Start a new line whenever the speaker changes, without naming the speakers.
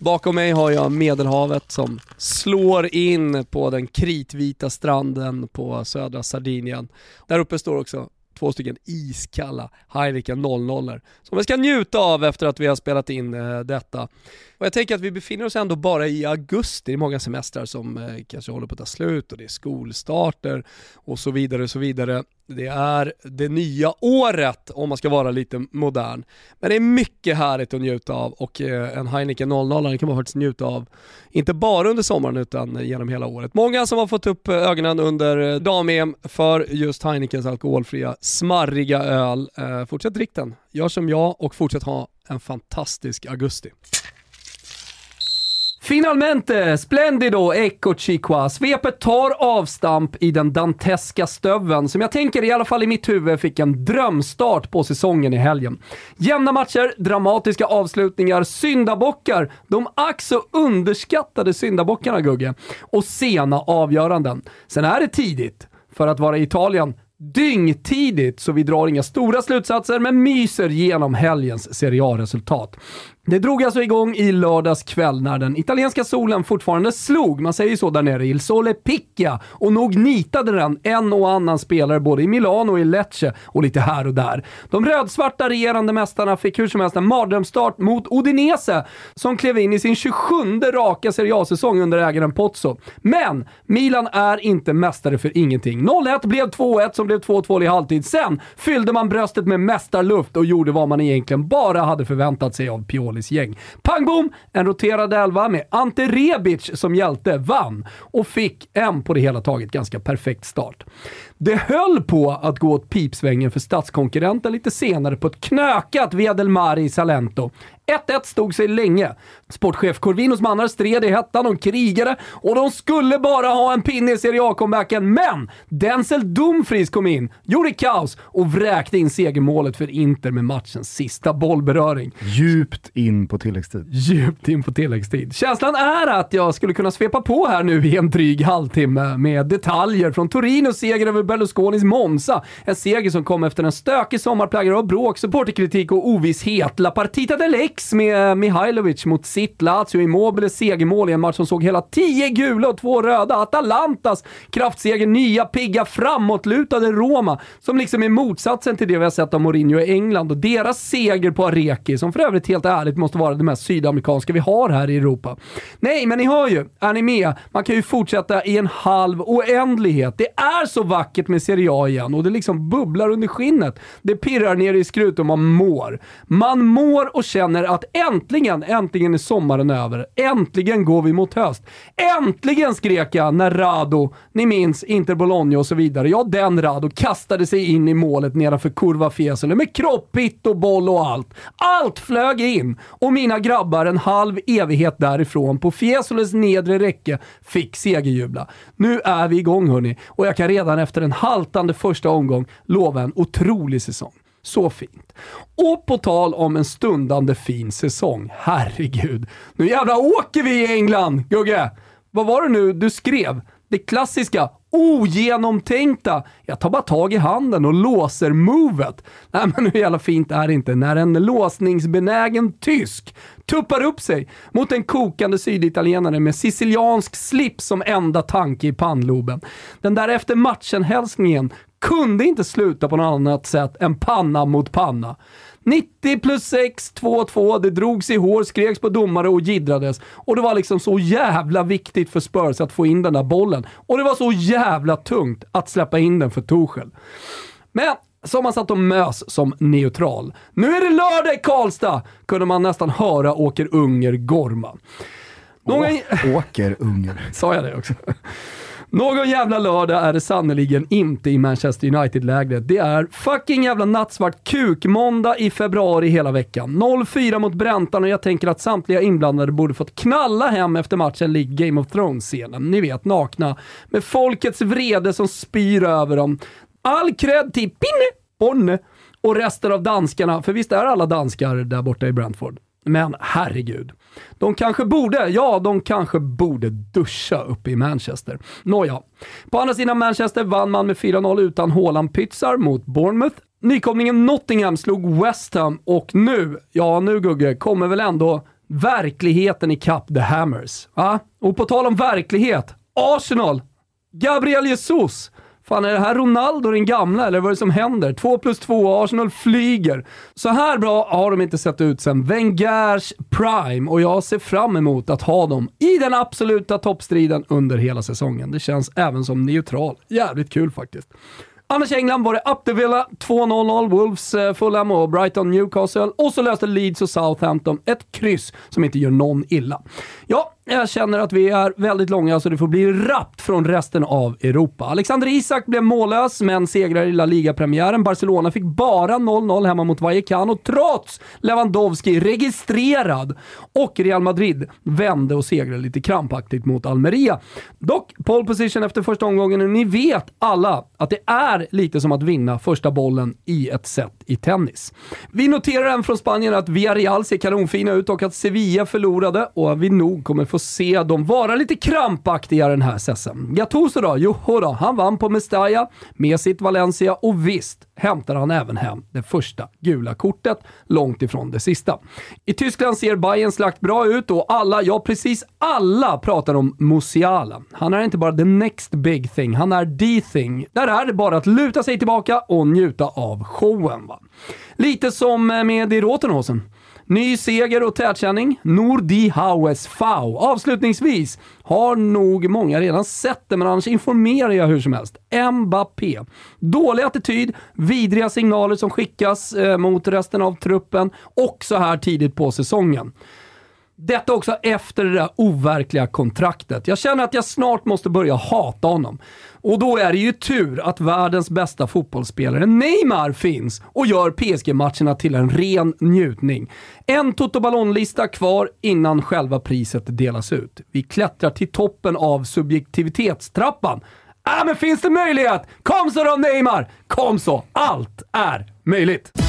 Bakom mig har jag Medelhavet som slår in på den kritvita stranden på södra Sardinien. Där uppe står också två stycken iskalla Heineken 00 som vi ska njuta av efter att vi har spelat in eh, detta. Och jag tänker att vi befinner oss ändå bara i augusti, det är många semestrar som eh, kanske håller på att ta slut och det är skolstarter och så vidare och så vidare. Det är det nya året om man ska vara lite modern. Men det är mycket härligt att njuta av och eh, en Heineken 00 kan man faktiskt njuta av, inte bara under sommaren utan eh, genom hela året. Många som har fått upp ögonen under dam-EM för just Heinekens alkoholfria, smarriga öl. Fortsätt drick den, gör som jag och fortsätt ha en fantastisk augusti. Finalmente, splendido, ecco chiqua. Svepet tar avstamp i den danteska stöven som jag tänker i alla fall i mitt huvud fick en drömstart på säsongen i helgen. Jämna matcher, dramatiska avslutningar, syndabockar, de ack så underskattade syndabockarna Gugge, och sena avgöranden. Sen är det tidigt för att vara i Italien dyngtidigt, så vi drar inga stora slutsatser men myser genom helgens Serie A-resultat. Det drog alltså igång i lördags kväll när den italienska solen fortfarande slog, man säger ju så där nere, Il Sole Picchia, och nog nitade den en och annan spelare både i Milano och i Lecce och lite här och där. De rödsvarta regerande mästarna fick hur som helst en mardrömsstart mot Odinese som klev in i sin 27 raka Serie A-säsong under ägaren Pozzo. Men Milan är inte mästare för ingenting. 0-1 blev 2-1 som blev 2-2 i halvtid. Sen fyllde man bröstet med mästarluft och gjorde vad man egentligen bara hade förväntat sig av Pioli Paulis gäng. Pang bom! En roterad elva med Ante Rebic som hjälte vann och fick en på det hela taget ganska perfekt start. Det höll på att gå åt pipsvängen för statskonkurrenten lite senare på ett knökat Via del Mare i Salento. 1-1 stod sig länge. Sportchef Corvinos mannar stred i hettan, de krigade och de skulle bara ha en pinne i Serie A-comebacken, men Denzel Dumfries kom in, gjorde kaos och vräkte in segermålet för Inter med matchens sista bollberöring.
Djupt in på tilläggstid.
Djupt in på tilläggstid. Känslan är att jag skulle kunna svepa på här nu i en dryg halvtimme med detaljer från Torinos seger över Berlusconis Monza. En seger som kom efter en stökig sommar präglad av bråk, supporterkritik och ovisshet. La Partita del med Mihailovic mot sitt Lazio, Immobiles segermål i en match som såg hela tio gula och två röda. Atalantas kraftseger, nya pigga framåtlutade Roma, som liksom är motsatsen till det vi har sett av Mourinho i England och deras seger på Areki, som för övrigt helt ärligt måste vara det mest sydamerikanska vi har här i Europa. Nej, men ni hör ju, är ni med? Man kan ju fortsätta i en halv oändlighet. Det är så vackert med Serie A igen och det liksom bubblar under skinnet. Det pirrar ner i skrut och man mår. Man mår och känner att äntligen, äntligen är sommaren över. Äntligen går vi mot höst. Äntligen skrek jag när Rado, ni minns, Inter Bologna och så vidare. Ja, den Rado kastade sig in i målet nedanför Kurva Fiesole med kropp, hit och boll och allt. Allt flög in och mina grabbar en halv evighet därifrån på Fiesoles nedre räcke fick segerjubla. Nu är vi igång hörni och jag kan redan efter en haltande första omgång lova en otrolig säsong. Så fint. Och på tal om en stundande fin säsong. Herregud. Nu jävla åker vi i England, Gugge! Vad var det nu du skrev? Det klassiska ogenomtänkta, jag tar bara tag i handen och låser movet. Nej men hur jävla fint är det inte när en låsningsbenägen tysk tuppar upp sig mot en kokande syditalienare med siciliansk slips som enda tanke i pannloben. Den där efter matchen-hälsningen kunde inte sluta på något annat sätt än panna mot panna. 90 plus 6, 2-2, det drogs i hår, skreks på domare och giddrades. Och det var liksom så jävla viktigt för Spurs att få in den där bollen. Och det var så jävla tungt att släppa in den för Torshäll. Men som man satt och mös som neutral. Nu är det lördag i Karlstad, kunde man nästan höra Åker Unger gorma.
Någon... Åker Unger.
Sa jag det också? Någon jävla lördag är det sannoliken inte i Manchester United-lägret. Det är fucking jävla nattsvart kukmåndag i februari hela veckan. 0-4 mot Bräntan och jag tänker att samtliga inblandade borde fått knalla hem efter matchen lik Game of Thrones-scenen. Ni vet, nakna. Med folkets vrede som spyr över dem. All cred till Pinne, Bonne och resten av danskarna, för visst är alla danskar där borta i Brentford? Men herregud. De kanske borde, ja, de kanske borde duscha uppe i Manchester. Nåja. På andra sidan Manchester vann man med 4-0 utan Haaland-pytsar mot Bournemouth. Nykomlingen Nottingham slog West Ham och nu, ja nu Gugge, kommer väl ändå verkligheten i Cup the Hammers. Ja? Och på tal om verklighet, Arsenal, Gabriel Jesus. Fan, är det här Ronaldo den gamla eller vad är det som händer? 2 plus 2, Arsenal flyger. Så här bra har de inte sett ut sen Wengers prime och jag ser fram emot att ha dem i den absoluta toppstriden under hela säsongen. Det känns även som neutral. Jävligt kul faktiskt. Annars i England var det Up the Villa 2-0-0, Wolves, eh, Fulham och Brighton, Newcastle. Och så löste Leeds och Southampton ett kryss som inte gör någon illa. Ja, jag känner att vi är väldigt långa så det får bli rappt från resten av Europa. Alexander Isak blev mållös, men segrar i La Liga-premiären. Barcelona fick bara 0-0 hemma mot Vallecano, trots Lewandowski registrerad. Och Real Madrid vände och segrade lite krampaktigt mot Almeria. Dock pole position efter första omgången och ni vet alla att det är lite som att vinna första bollen i ett set i tennis. Vi noterar även från Spanien att Villarreal ser kanonfina ut och att Sevilla förlorade och vi nog kommer få se dem vara lite krampaktiga den här säsongen. Gattuso då? Joho då, han vann på Mestalla med sitt Valencia och visst hämtar han även hem det första gula kortet, långt ifrån det sista. I Tyskland ser Bayern slakt bra ut och alla, ja precis alla pratar om Musiala. Han är inte bara the next big thing, han är the thing. Där är det bara att luta sig tillbaka och njuta av showen. Va? Lite som eh, med i Rotenhosen. Ny seger och tätkänning. Nordi Haues Fau. Avslutningsvis har nog många redan sett det, men annars informerar jag hur som helst. Mbappé. Dålig attityd, vidriga signaler som skickas eh, mot resten av truppen och så här tidigt på säsongen. Detta också efter det där overkliga kontraktet. Jag känner att jag snart måste börja hata honom. Och då är det ju tur att världens bästa fotbollsspelare Neymar finns och gör PSG-matcherna till en ren njutning. En Toto Ballon-lista kvar innan själva priset delas ut. Vi klättrar till toppen av subjektivitetstrappan. Äh, men finns det möjlighet? Kom så då Neymar! Kom så! Allt är möjligt!